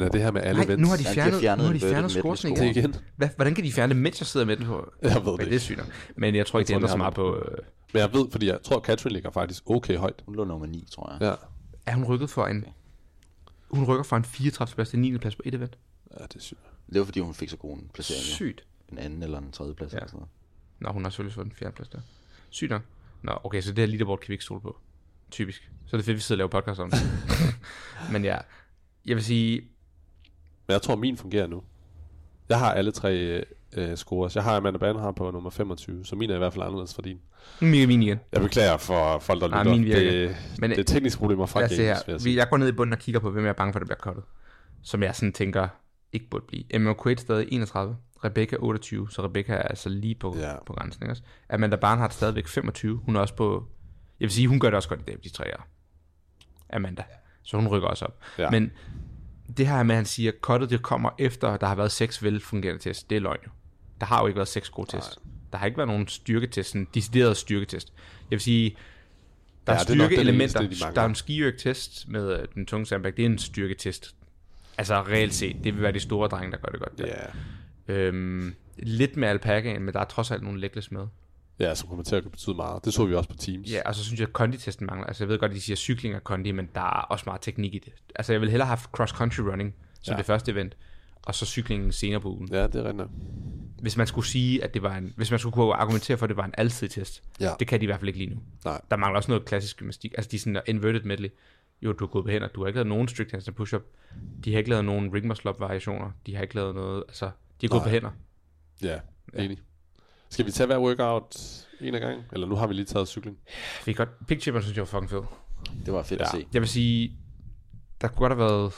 Men er det her med alle Nej, nu har de Ja, de har fjernet, fjernet nu har de inverted fjernet score. igen. Det igen. Hvad, hvordan kan de fjerne det, mens jeg sidder med den på? Jeg ved det Men det er ikke. nok. Men jeg tror ikke, Jeg det tror, ændrer det så har meget på... Øh, Men jeg ved, fordi jeg tror, Katrin ligger faktisk okay højt. Hun lå nummer 9, tror jeg. Ja, er hun rykket for en... Hun rykker fra en 34. plads til 9. plads på et event. ja det er sygt. Det var fordi, hun fik så god en placering. jo. Sygt. En anden eller en tredje plads. Ja. Eller sådan noget. Nå, hun har selvfølgelig fået den fjerde plads der. Sygt nok. Nå, okay, så det her leaderboard kan vi ikke stole på. Typisk. Så er det fedt, at vi sidder og laver podcast om det. (laughs) Men ja, jeg vil sige, Men jeg tror, min fungerer nu. Jeg har alle tre øh, scores. Jeg har Amanda Banhart på nummer 25, så min er i hvert fald anderledes fra din. min, min igen. Jeg beklager for folk, der Nej, lytter. min virker. det, Men, det er tekniske problemer fra games, her. jeg sige. jeg går ned i bunden og kigger på, hvem jeg er bange for, der bliver cuttet. Som jeg sådan tænker, ikke burde blive. Emma Quaid stadig 31. Rebecca 28, så Rebecca er altså lige på, Ja. på grænsen. Ikke? også? Amanda Barnhardt stadigvæk 25. Hun er også på... Jeg vil sige, hun gør det også godt i dag, de tre år. Amanda. Så hun rykker også op. Ja. Men det her med, at han siger, at cuttet det kommer efter, der har været seks velfungerende tests, det er løgn. Der har jo ikke været seks gode tests. Der har ikke været nogen styrketest, sådan decideret styrketest. Jeg vil sige, der Ja, er er styrkeelementer. de der er en skiøk-test med øh, den tunge sandbag. Det er en styrketest. Altså reelt set, det vil være de store drenge, der gør det godt. Der. Ja, Øhm, lidt med alpakaen, men der er trods alt nogle legless med. Ja, som kommer til at betyde meget. Det så vi også på Teams. Ja, og så synes jeg, at konditesten mangler. Altså jeg ved godt, at de siger cykling og kondi, men der er også meget teknik i det. Altså jeg vil hellere have haft cross-country running som Ja. det første event, og så cyklingen senere på ugen. ja det er rigtigt. Hvis man skulle sige, at det var en, hvis man skulle kunne argumentere for, at det var en altid test, Ja. det kan de i hvert fald ikke lige nu. Nej. Der mangler også noget klassisk gymnastik. Altså de er sådan inverted medley. Jo, du har gået på hænder. Du har ikke lavet nogen strict handstand push-up. De har ikke lavet nogen ring muscle variationer. De har ikke lavet noget, altså, de har gået Nej. på hænder. Ja, enig. Skal vi tage hver workout en af gangen? Eller nu har vi lige taget cykling. Vi kan godt, pick chipperen synes jeg var fucking fed. Det var fedt Ja. at se. Jeg vil sige, der kunne godt have været,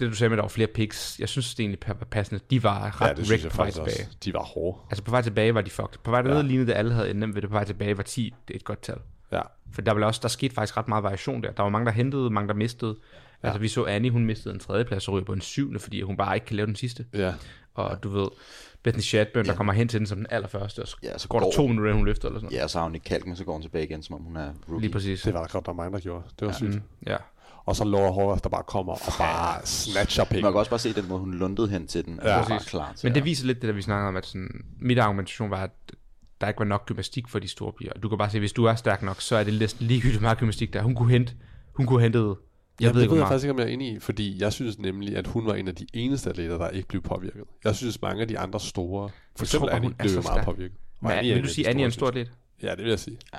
det du sagde med, at der var flere picks. Jeg synes det egentlig var passende. De var ret Ja, det synes jeg på vej tilbage. også. De var hårde. Altså på vej tilbage var de fucked. På vej derned Ja. lignede det, alle havde nemt ved det. På vej tilbage var 10 det er et godt tal. Ja, For der, var også, der skete faktisk ret meget variation der. Der var mange, der hentede, mange, der mistede. Ja. Altså vi så Annie, hun mistede en tredjeplads og ryger på en syvende, fordi hun bare ikke kan lave den sidste. ja. Og du ved, Bethany Shadburn, ja. der kommer hen til den som den allerførste, og så Ja, så går der går- to minutter, hun løfter eller sådan noget. Ja, så har hun ikke kalk, men så går hun tilbage igen, som om hun er rookie. Lige præcis. Det var der godt, der var mange, der gjorde. Det var ja. sygt. Mm, ja. Og så Laura Horvath, der bare kommer og bare snatcher penge. Man kan også bare se den måde, hun lundede hen til den. Ja. Bare Præcis. klar til Men det at- viser lidt det, der vi snakkede om, at sådan, mit argumentation var, at der ikke var nok gymnastik for de store piger. Du kan bare se, hvis du er stærk nok, så er det næsten ligegyldigt meget gymnastik der. Hun kunne hente, hun kunne hente, jeg Jeg ved det ikke, ved jeg faktisk ikke, om jeg er enig i, fordi jeg synes nemlig, at hun var en af de eneste atleter, der ikke blev påvirket. Jeg synes, mange af de andre store, for eksempel Annie, er blev meget stærk. påvirket. Men, Annie vil du sige, Annie er en stor atlet? Ja, det vil jeg sige. Ja.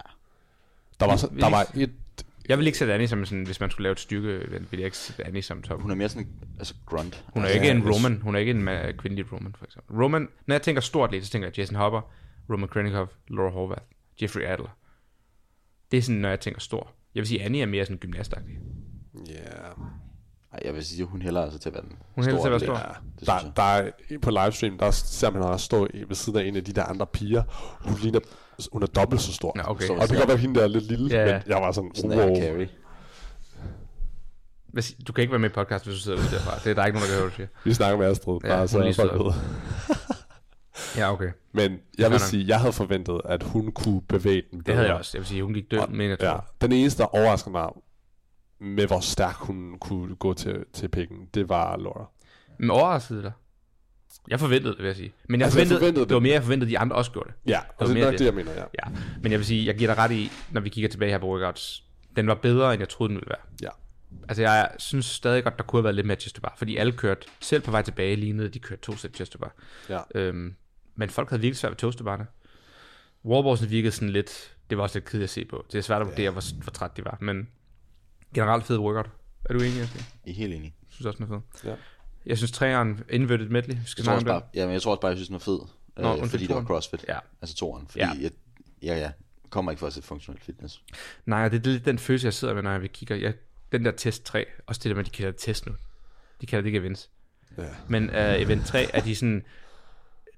Der var, så, der var et... Jeg vil ikke sætte Annie som sådan, hvis man skulle lave et stykke, vil jeg ikke sætte Annie som top. Hun er mere sådan, altså grunt. Hun er Ja, ikke en Roman. Hun er ikke en uh, kvindelig Roman, for eksempel. Roman, når jeg tænker stort lidt, så tænker jeg Jason Hopper, Roman Krennikov, Laura Horvath, Jeffrey Adler. Det er sådan, når jeg tænker stor. Jeg vil sige, Annie er mere sådan gymnastagtig. Ja, Ej, jeg vil sige, hun hælder altså til at være den Hun hælder til at være stor. ja. Det Der, der er, på livestream, der ser man også stå i- ved siden af en af de der andre piger. Hun ligner, hun er dobbelt så stor. Nå, okay. Så- Og det kan godt være, at hende der er lidt lille, Ja, ja. men jeg var sådan, Sådan wow. er Carrie. Sig- Du kan ikke være med i podcast, hvis du sidder ude derfra. Det er der ikke nogen, der kan høre, du siger. Vi snakker med Astrid. Ja, bare hun så er lige folk ved. (laughs) Ja, okay. Men jeg vil sige, jeg havde forventet, at hun kunne bevæge den Det havde jeg også. Jeg vil sige, hun gik død, men jeg tror. Ja, den eneste, der overraskede mig med, hvor stærk hun kunne gå til, til pikken, det var Laura. Men overraskede det dig? Jeg forventede det, vil jeg sige. Men jeg, Altså, jeg forventede, forventede det var det. mere, jeg forventede, at de andre også gjorde det. Ja, og det mere er nok det. det, jeg mener, ja. Ja, men jeg vil sige, jeg giver dig ret i, når vi kigger tilbage her på workouts, den var bedre, end jeg troede, den ville være. Ja, Altså, jeg synes stadig godt, der kunne have været lidt mere chest bar, fordi alle kørte, selv på vej tilbage, lignede, de kørte to sæt chest bar. ja. Øhm, men folk havde virkelig svært ved toast to barne. Wallballsene virkede sådan lidt, det var også lidt kedeligt at se på. Det er svært at vurdere, hvor, hvor træt de var, men generelt fed workout. Er du enig, Esben? I er helt enig. Jeg synes også, den er fed. Ja. Jeg synes, træeren inverted medley, vi skal Jeg tror, snakke om bare, ja, men jeg tror også bare, jeg synes, den var fed. Nå, øh, fordi det var. CrossFit. Ja. Altså toren. Fordi Ja. ja. Jeg, ja, ja, kommer ikke for at se funktionel fitness. Nej, det er lidt den følelse, jeg sidder med, når jeg kigger. Jeg, den der test 3, også det der med, de kalder det test nu. De kalder det ikke events. ja. Men uh, event 3 er de sådan,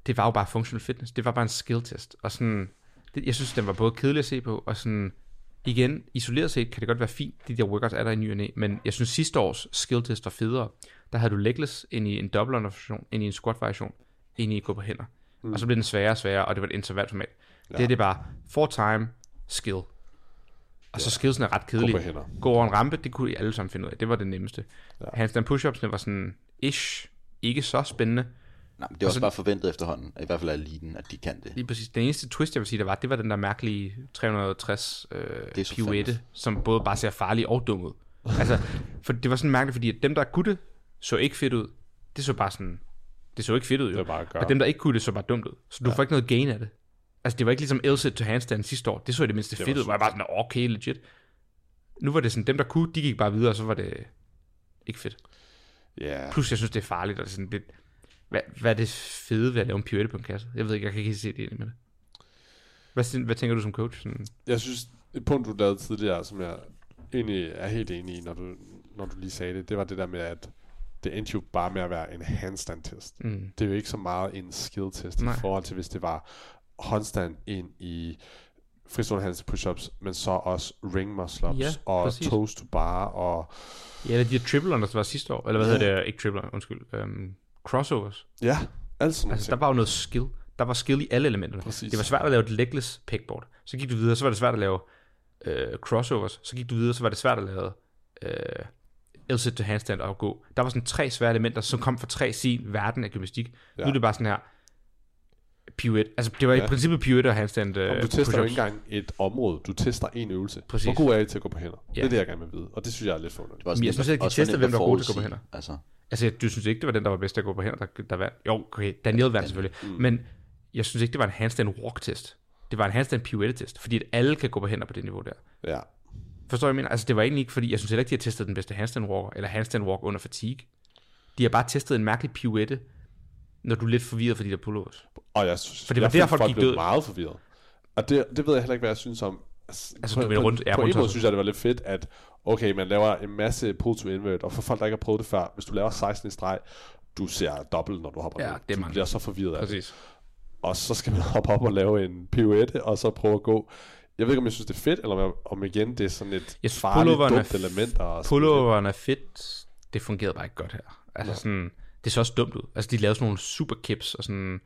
det var jo bare functional fitness. Det var bare en skill test. Og sådan, det, jeg synes, den var både kedelig at se på, og sådan, igen, isoleret set kan det godt være fint, de der workouts er der i ny næ, men jeg synes sidste års skill test var federe. Der havde du legless ind i en double under variation, ind i en squat variation, ind i at gå på hænder. Mm. Og så blev den sværere og sværere, og det var et intervalformat. Ja. Det er det bare, for time, skill. Og så skillsen er ret kedelig. Gå over en rampe, det kunne I alle sammen finde ud af. Det var det nemmeste. Ja. Handstand push-upsene var sådan ish, ikke så spændende. Nej, men det er også bare forventet efterhånden, i hvert fald af eliten, at de kan det. Lige præcis. Den eneste twist, jeg vil sige, der var, det var den der mærkelige 360 øh, pirouette, som både bare ser farlig og dum ud. Altså, for det var sådan mærkeligt, fordi at dem, der kunne det, så ikke fedt ud. Det så bare sådan, det så ikke fedt ud jo. Det var bare og dem, der ikke kunne det, så bare dumt ud. Så du ja. får ikke noget gain af det. Altså, det var ikke ligesom L-sit to handstand sidste år. Det så i det mindste Det fedt var ud, hvor jeg bare sådan, okay, legit. Nu var det sådan, dem der kunne, de gik bare videre, og så var det ikke fedt. Ja, Plus, jeg synes, det er farligt, og det er sådan lidt, hvad, hvad er det fede ved at lave en pirouette på en kasse? Jeg ved ikke, jeg kan ikke helt se det ind med det. Hvad, hvad tænker du som coach? Sådan, jeg synes, et punkt, du lavede tidligere, som jeg egentlig er helt enig i, når du, når du lige sagde det, det var det der med, at det endte jo bare med at være en handstand-test. mm, Det er jo ikke så meget en skill-test Nej. i forhold til, hvis det var håndstand ind i fristående handstand push-ups, men så også ring muscle-ups Ja, og præcis. toes to bar og ja, eller de her triple unders, der var sidste år, eller hvad Ja. hedder det, ikke triple, undskyld, um, crossovers. ja, alt sådan Altså, der var jo noget skill. Der var skill i alle elementerne. Præcis. Det var svært at lave et legless pegboard. Så gik du videre, så var det svært at lave øh, crossovers. Så gik du videre, så var det svært at lave øh, L-sit to handstand og gå. Der var sådan tre svære elementer, som kom fra tre sin verden af gymnastik. Ja. Nu er det bare sådan her pirouette. Altså, det var i Ja. princippet pirouette og handstand øh, Om du tester jo ikke engang et område, du tester en øvelse. Præcis. Hvor god er I til at gå på hænder? Ja. Det er det, jeg gerne vil vide, og det synes jeg er lidt forunderligt. Men jeg synes at- ikke, de nemt hvem der var gode til at gå på hænder. Altså, Altså, du synes ikke, det var den, der var bedst til at gå på hænder, der, der vandt? Jo, okay, Daniel vandt selvfølgelig. Mm. Men jeg synes ikke, det var en handstand walk-test. Det var en handstand pirouette-test, fordi at alle kan gå på hænder på det niveau der. Ja. Forstår du, jeg mener? Altså, det var egentlig ikke, fordi jeg synes heller ikke, de har testet den bedste handstand walk, eller handstand walk under fatigue. De har bare testet en mærkelig pirouette, når du er lidt forvirret for de der pullovers. Og jeg synes, For det var jeg derfor, folk de blev meget forvirret. Og det, det ved jeg heller ikke, hvad jeg synes om. Altså, Altså, på, du mener rundt- ja, på rundt en måde synes jeg, det var lidt fedt, at okay, man laver en masse pull to invert, og for folk, der ikke har prøvet det før, hvis du laver 16 i streg, du ser dobbelt, når du hopper Ja, ned. det Du mange. bliver så forvirret af det. Præcis. Og så skal man (laughs) hoppe op og lave en pirouette, og så prøve at gå. Jeg ved ikke, om jeg synes, det er fedt, eller om, igen, det er sådan et Jeg synes, farligt, dumt element. Og Pulloveren er fedt. Det fungerede bare ikke godt her. Altså sådan, det så også dumt ud. Altså, de lavede sådan nogle super kips og sådan...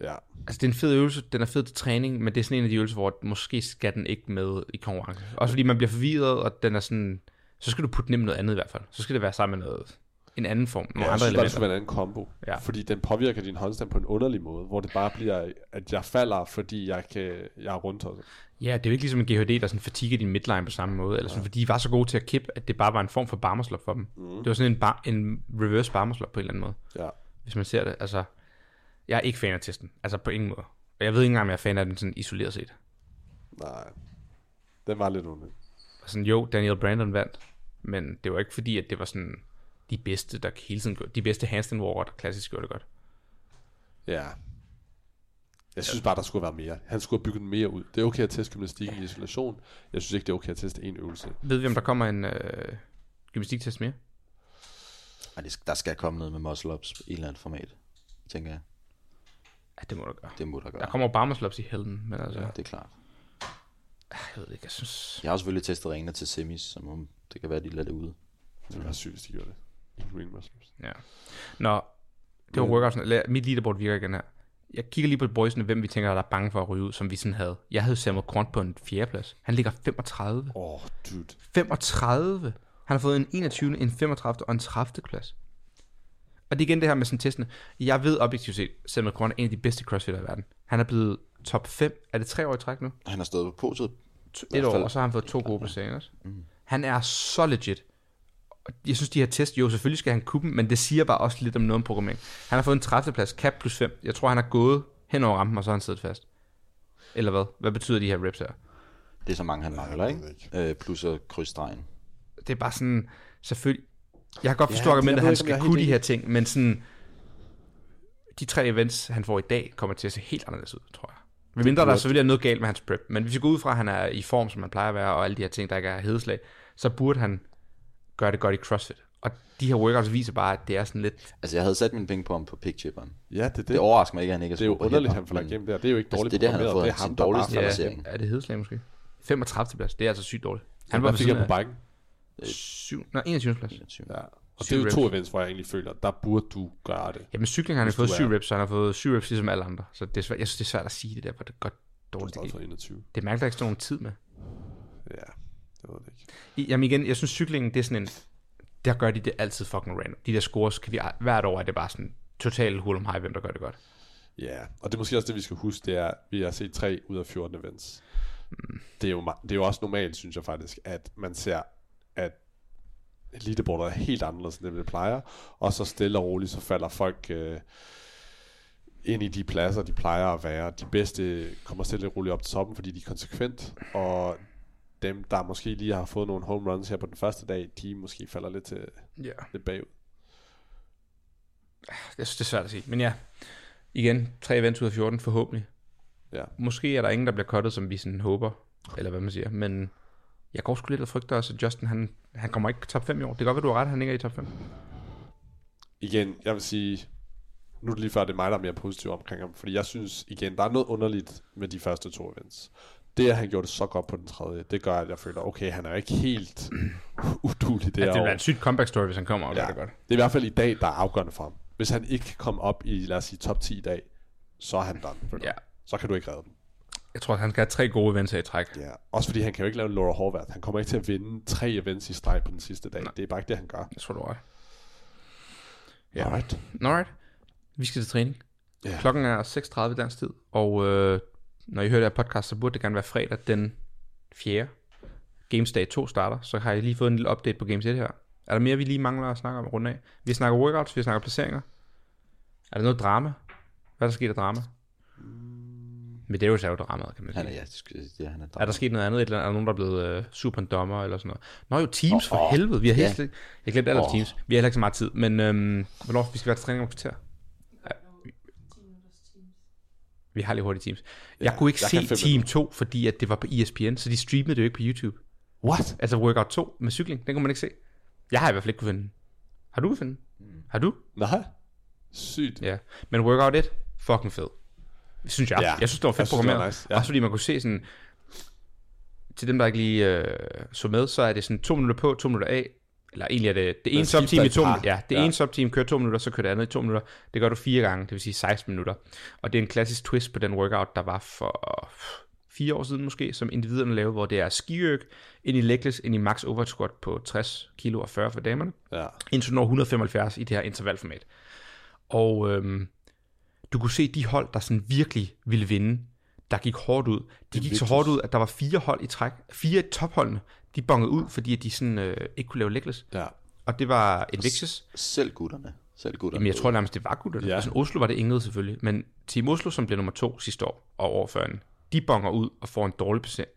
Ja. Altså, det er en fed øvelse. Den er fed til træning, men det er sådan en af de øvelser, hvor måske skal den ikke med i konkurrence. Også fordi man bliver forvirret, og den er sådan... Så skal du putte med noget andet i hvert fald. Så skal det være sammen med noget, en anden form, nogle Ja, jeg andre synes elementer. skulle være en anden kombo. Ja. Fordi den påvirker din håndstand på en underlig måde, hvor det bare bliver, at jeg falder, fordi jeg, kan, jeg er rundt. Og Ja, det er jo ikke ligesom en GHD, der sådan fatiger din midline på samme måde, eller sådan, fordi de var så gode til at kippe, at det bare var en form for barmerslop for dem. Mm. Det var sådan en, bar, en reverse barmerslop på en eller anden måde, ja. hvis man ser det. Altså, jeg er ikke fan af testen, altså på ingen måde. Og jeg ved ikke engang, om jeg er fan af den sådan isoleret set. Nej. Den var lidt underlig. Sådan, jo, Daniel Brandon vandt, men det var ikke fordi, at det var sådan de bedste, der hele tiden gjorde, de bedste handstand walker, der klassisk gjorde det godt. Ja. Jeg synes bare, der skulle være mere. Han skulle have bygget den mere ud. Det er okay at teste gymnastikken i isolation. Jeg synes ikke, det er okay at teste en øvelse. Ved vi, om der kommer en øh, gymnastiktest mere? ej, det, der skal komme noget med muscle-ups i et eller andet format, tænker jeg. Ja, det må der gøre. Det må der gøre. Der kommer barmerslops i helden, men altså, ja. Det er klart. jeg ved ikke, jeg synes... Jeg har selvfølgelig testet ringene til semis, som om det kan være, de lader det ude. Det ville være sygt, hvis de gjorde det. Ring muscles. Ja. Nå, det var workouts. Lad- Mit leaderboard virker igen her. Jeg kigger lige på boysene, hvem vi tænker, der er bange for at ryge ud, som vi sådan havde. Jeg havde Samuel Quant på en fjerdeplads. Han ligger 35. Åh, oh, dude. 35! Han har fået en 21., en 35. og en 30. plads. Og det er igen det her med sådan testene. Jeg ved objektivt set, Samuel Quant er en af de bedste crossfitter i verden. Han er blevet top 5. Er det tre år i træk nu? Han har stået på podiet. et år, og så har han fået to gode placeringer. Mm. Han er så legit. Og Jeg synes, de her test, jo, selvfølgelig skal han kuppen, men det siger bare også lidt om noget om programmering. Han har fået en 30. plads, cap plus 5. Jeg tror, han har gået hen over rampen, og så har han siddet fast. Eller hvad? Hvad betyder de her reps her? Det er så mange, han mangler, ikke? ikke. Øh, plus at krydsstregen. Det er bare sådan, selvfølgelig... Jeg kan godt forstå Ja, argumentet, at han skal kunne de her ting, men sådan... De tre events, han får i dag, kommer til at se helt anderledes ud, tror jeg. Med mindre der selvfølgelig er noget galt med hans prep. Men hvis vi går ud fra, at han er i form, som han plejer at være, og alle de her ting, der ikke er hedeslag, så burde han gøre det godt i CrossFit. Og de her workouts viser bare, at det er sådan lidt... Altså, jeg havde sat mine penge på ham på pickchipperen. Ja, det er det. Det overrasker mig ikke, at han ikke er det er jo underligt, han får lagt der. Det er jo ikke altså, dårligt det er det, han har fået Det er ham, sin dårligste Ja, placering. er det hedeslag måske? 35. plads, det er altså sygt dårligt. Han var var på fik på bike. 7, nej, 21. plads. Ja. Og Syv det er jo to reps. events, hvor jeg egentlig føler, der burde du gøre det. Jamen cykling har han fået du 7 er- reps, så han har fået 7 reps ligesom alle andre. Så det er svært, jeg synes, det er svært at sige det der, hvor det er godt dårligt. Det, for gik. 21. det er mærkeligt, at der ikke står nogen tid med. Ja, det ved jeg ikke. I- Jamen igen, jeg synes cyklingen, det er sådan en, der gør de det altid fucking random. De der scores, kan vi, hvert år er det bare sådan total hul om high, hvem der gør det godt. Ja, og det er måske også det, vi skal huske, det er, at vi har set 3 ud af 14 events. Det, er jo, det er jo også normalt, synes jeg faktisk, at man ser, at elitebordet er helt anderledes, end det plejer, og så stille og roligt, så falder folk øh, ind i de pladser, de plejer at være. De bedste kommer stille og roligt op til toppen, fordi de er konsekvent, og dem, der måske lige har fået nogle home runs her på den første dag, de måske falder lidt, til, Ja. lidt bagud. Jeg synes, det er svært at sige. Men ja, igen, 3 events ud af 14 forhåbentlig. Ja. Måske er der ingen, der bliver cuttet, som vi sådan håber, eller hvad man siger, men jeg går sgu lidt og frygter også, at Justin, han, han kommer ikke top 5 i år. Det kan godt være, du har ret, han ikke er i top 5. igen, jeg vil sige, nu er det lige før, det er mig, der er mere positiv omkring ham, fordi jeg synes, igen, der er noget underligt med de første to events. Det, at han gjorde det så godt på den tredje, det gør, at jeg føler, okay, han er ikke helt (clears throat) udulig det Ja, det være en sygt comeback story, hvis han kommer og gør Ja, det godt. det er i hvert fald i dag, der er afgørende for ham. Hvis han ikke komme op i, lad os sige, top 10 i dag, så er han done. Ja. Så kan du ikke redde dem. Jeg tror, at han skal have tre gode events i træk. Ja. Også fordi han kan jo ikke lave Laura Horvath. Han kommer ikke til at vinde tre events i streg på den sidste dag. Nej. Det er bare ikke det, han gør. Jeg tror, du ret. Ja. Alright. Alright. Vi skal til træning. Ja. Klokken er 6.30 dansk tid, og øh, når I hører det her podcast, så burde det gerne være fredag den 4. Games Day 2 starter, så har jeg lige fået en lille update på Games 1 her. Er der mere, vi lige mangler at snakke om rundt af? Vi snakker workouts, vi snakker placeringer. Er der noget drama? Hvad er der sket af drama? Men det er jo så dramaet, kan man sige. Han er, ja, det ja, han er, Er der sket noget andet? Et eller andet? Er der nogen, der er blevet øh, super dommer eller sådan noget? Nå jo, Teams for Åh, åh, helvede. Vi har helt ja. slet, jeg glemte om Åh. Teams. Vi har heller ikke så meget tid. Men øhm, hvornår vi skal være til træning om kvarter? Ja, vi- har lige hurtigt Teams. Jeg kunne ikke jeg se Team minutter. 2, fordi at det var på ESPN, så de streamede det jo ikke på YouTube. What? Altså Workout 2 med cykling, den kunne man ikke se. Jeg har i hvert fald ikke kunne finde den. Har du kunne finde den? Har du? Nej. Sygt. Ja. Men Workout 1, fucking fed. Synes jeg. Ja, jeg synes, det var fedt programmeret. nice, ja. Også fordi man kunne se sådan... Til dem, der ikke lige øh, så med, så er det sådan to minutter på, to minutter af. Eller egentlig er det, det ene subteam i to minutter. Ja, det Ja. ene subteam kører to minutter, så kører det andet i to minutter. Det gør du fire gange, det vil sige 16 minutter. Og det er en klassisk twist på den workout, der var for fire år siden måske, som individerne lavede, hvor det er skiøk, ind i legless, ind i max overhead squat på 60 kilo og 40 for damerne Ja. indtil du når 175 i det her intervalformat. Og øhm, du kunne se de hold, der sådan virkelig ville vinde, der gik hårdt ud. De gik så hårdt ud, at der var fire hold i træk. Fire topholdene, de bongede ud, fordi at de sådan, øh, ikke kunne lave legless. Ja. Og det var Invictus. Selv gutterne. Selv gutterne. Jamen, jeg tror nærmest, det var gutterne. Ja. Ja. Sådan, Oslo var det Ingrid selvfølgelig. Men Team Oslo, som blev nummer to sidste år og den, de bonger ud og får en dårlig procent.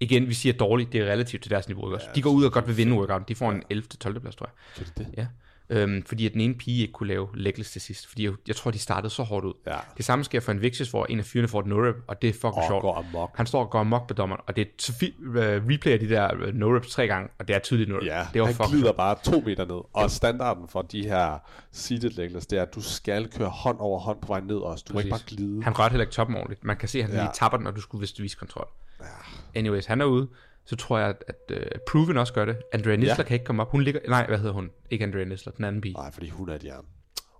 Igen, vi siger dårligt, det er relativt til deres niveau. Også? de går ud og godt vil vinde workouten. De får en 11. 12. plads, tror jeg. Kan det det? Ja. Øhm, fordi at den ene pige ikke kunne lave legless til sidst. Fordi jeg, jeg tror, de startede så hårdt ud. Ja. Det samme sker for Invictus, hvor en af fyrene får et no-rep, og det er fucking Og sjovt. Han står og går amok på dommeren, og det er uh, replayer de der uh, no-reps tre gange, og det er tydeligt no-rep. Ja, det var han fucking glider bare to meter ned. Og standarden for de her seated legless, det er, at du skal køre hånd over hånd på vej ned også. Du må ikke bare glide. Han rørte heller ikke toppen ordentligt. Man kan se, at han ja. lige tapper den, og du skulle vist vise kontrol. Ja. Anyways, han er ude. Så tror jeg, at, at uh, Proven også gør det. Andrea Nisler Ja. kan ikke komme op. Hun ligger... Nej, hvad hedder hun? Ikke Andrea Nisler, den anden pige. Nej, fordi hun er et jern.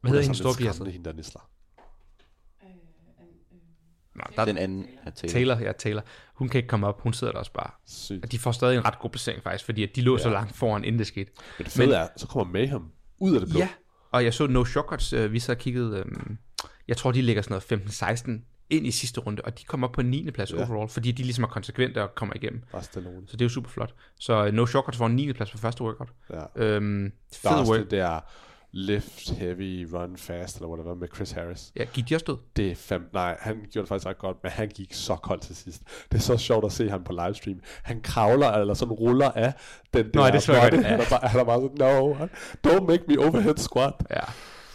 Hvad hedder hendes store pige? pige? hende der nisler. Nej, der, Den anden er Taylor. Taylor, ja, Taylor. Hun kan ikke komme op. Hun sidder der også bare. Sygt. Og de får stadig en ret god placering faktisk, fordi at de lå ja. så langt foran, inden det skete. Men det fede Men- er, så kommer Mayhem ud af det blå. Ja, og jeg så No Shortcuts, øh, vi så kiggede, øh, jeg tror, de ligger sådan noget 15-16 ind i sidste runde, og de kommer op på 9. plads Ja. overall, fordi de ligesom er konsekvente og kommer igennem. Roligt. Så det er jo super flot. Så øh, No Shortcuts får en 9. plads på første workout. Ja. Øhm, Der er fed også work. det der lift heavy, run fast, eller whatever, med Chris Harris. Ja, gik de også død? Det er fem, nej, han gjorde det faktisk ret godt, men han gik så koldt til sidst. Det er så sjovt at se ham på livestream. Han kravler, eller sådan ruller af den der Nå, det body. godt. Han er bare, han er bare sådan, no, don't make me overhead squat. Ja.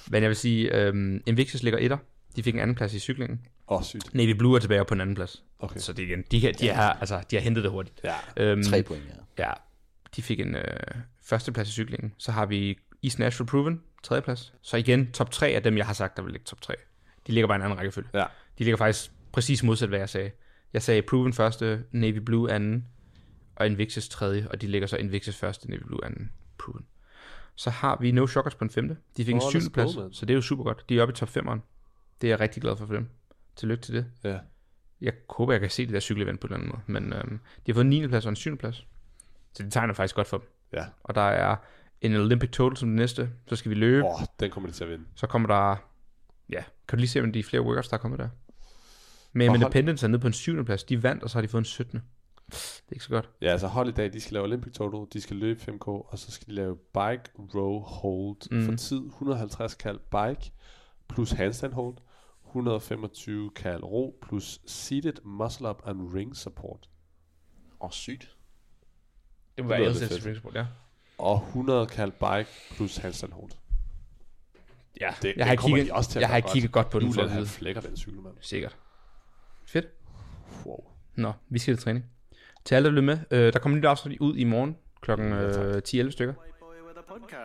Men jeg vil sige, øhm, Invictus ligger etter. De fik en anden plads i cyklingen. Åh, oh, sygt. Navy Blue er tilbage på en anden plads. Okay. Så det igen, de, kan- de, har, altså, de har hentet det hurtigt. Ja. Øhm, Tre point, ja. Ja, de fik en øh, førsteplads i cyklingen. Så har vi East Nashville Proven, tredjeplads. Så igen, top 3 af dem, jeg har sagt, der vil ligge top 3. De ligger bare i en anden rækkefølge. Ja. De ligger faktisk præcis modsat, hvad jeg sagde. Jeg sagde Proven første, Navy Blue anden, og Invictus tredje, og de ligger så Invictus første, Navy Blue anden, Proven. Så har vi No Shockers på en femte. De fik en Åh, let's syvende plads, så det er jo super godt. De er oppe i top 5'eren. Det er jeg rigtig glad for for dem. Tillykke til det. Ja. Jeg håber, jeg kan se det der cykelevent på en eller anden måde. Men øhm, de har fået en 9. plads og en 7. plads. Så det tegner faktisk godt for dem. Ja. Og der er en Olympic Total som det næste. Så skal vi løbe. Åh, oh, den kommer de til at vinde. Så kommer der... Ja, kan du lige se, om de flere workouts, der er kommet der? Men hold- Independence er nede på en 7. plads. De vandt, og så har de fået en 17. Det er ikke så godt. Ja, altså hold i dag, de skal lave Olympic Total, de skal løbe 5K, og så skal de lave Bike Row Hold mm. for tid 150 kald Bike plus Handstand Hold, 125 kald ro plus Seated Muscle Up and Ring Support, Åh, oh, sygt. Det må være LCS fedt. springsport, ja. og 100 kald Bike plus Handstand Hold. Ja, Det, jeg har, det kommer kigget, også til at jeg har gøre kigget godt på den, at han flækker den cykel, mand. Sikkert. Fedt. Wow. Nå, vi skal til træning. Til alle, der lytter med, øh, der kommer nyt afsnit ud i morgen kl. Øh, 10-11 stykker.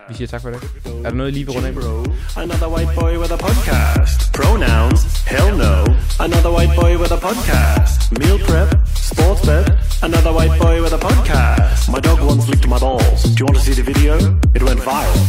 Vi siger tak for i dag. Er der noget, I lige vil runde af another white boy with a podcast. Pronouns, hell no. Another white boy with a podcast. Meal prep, sports bet, another white boy with a podcast. My dog once licked my balls. Do you want to see the video? It went viral.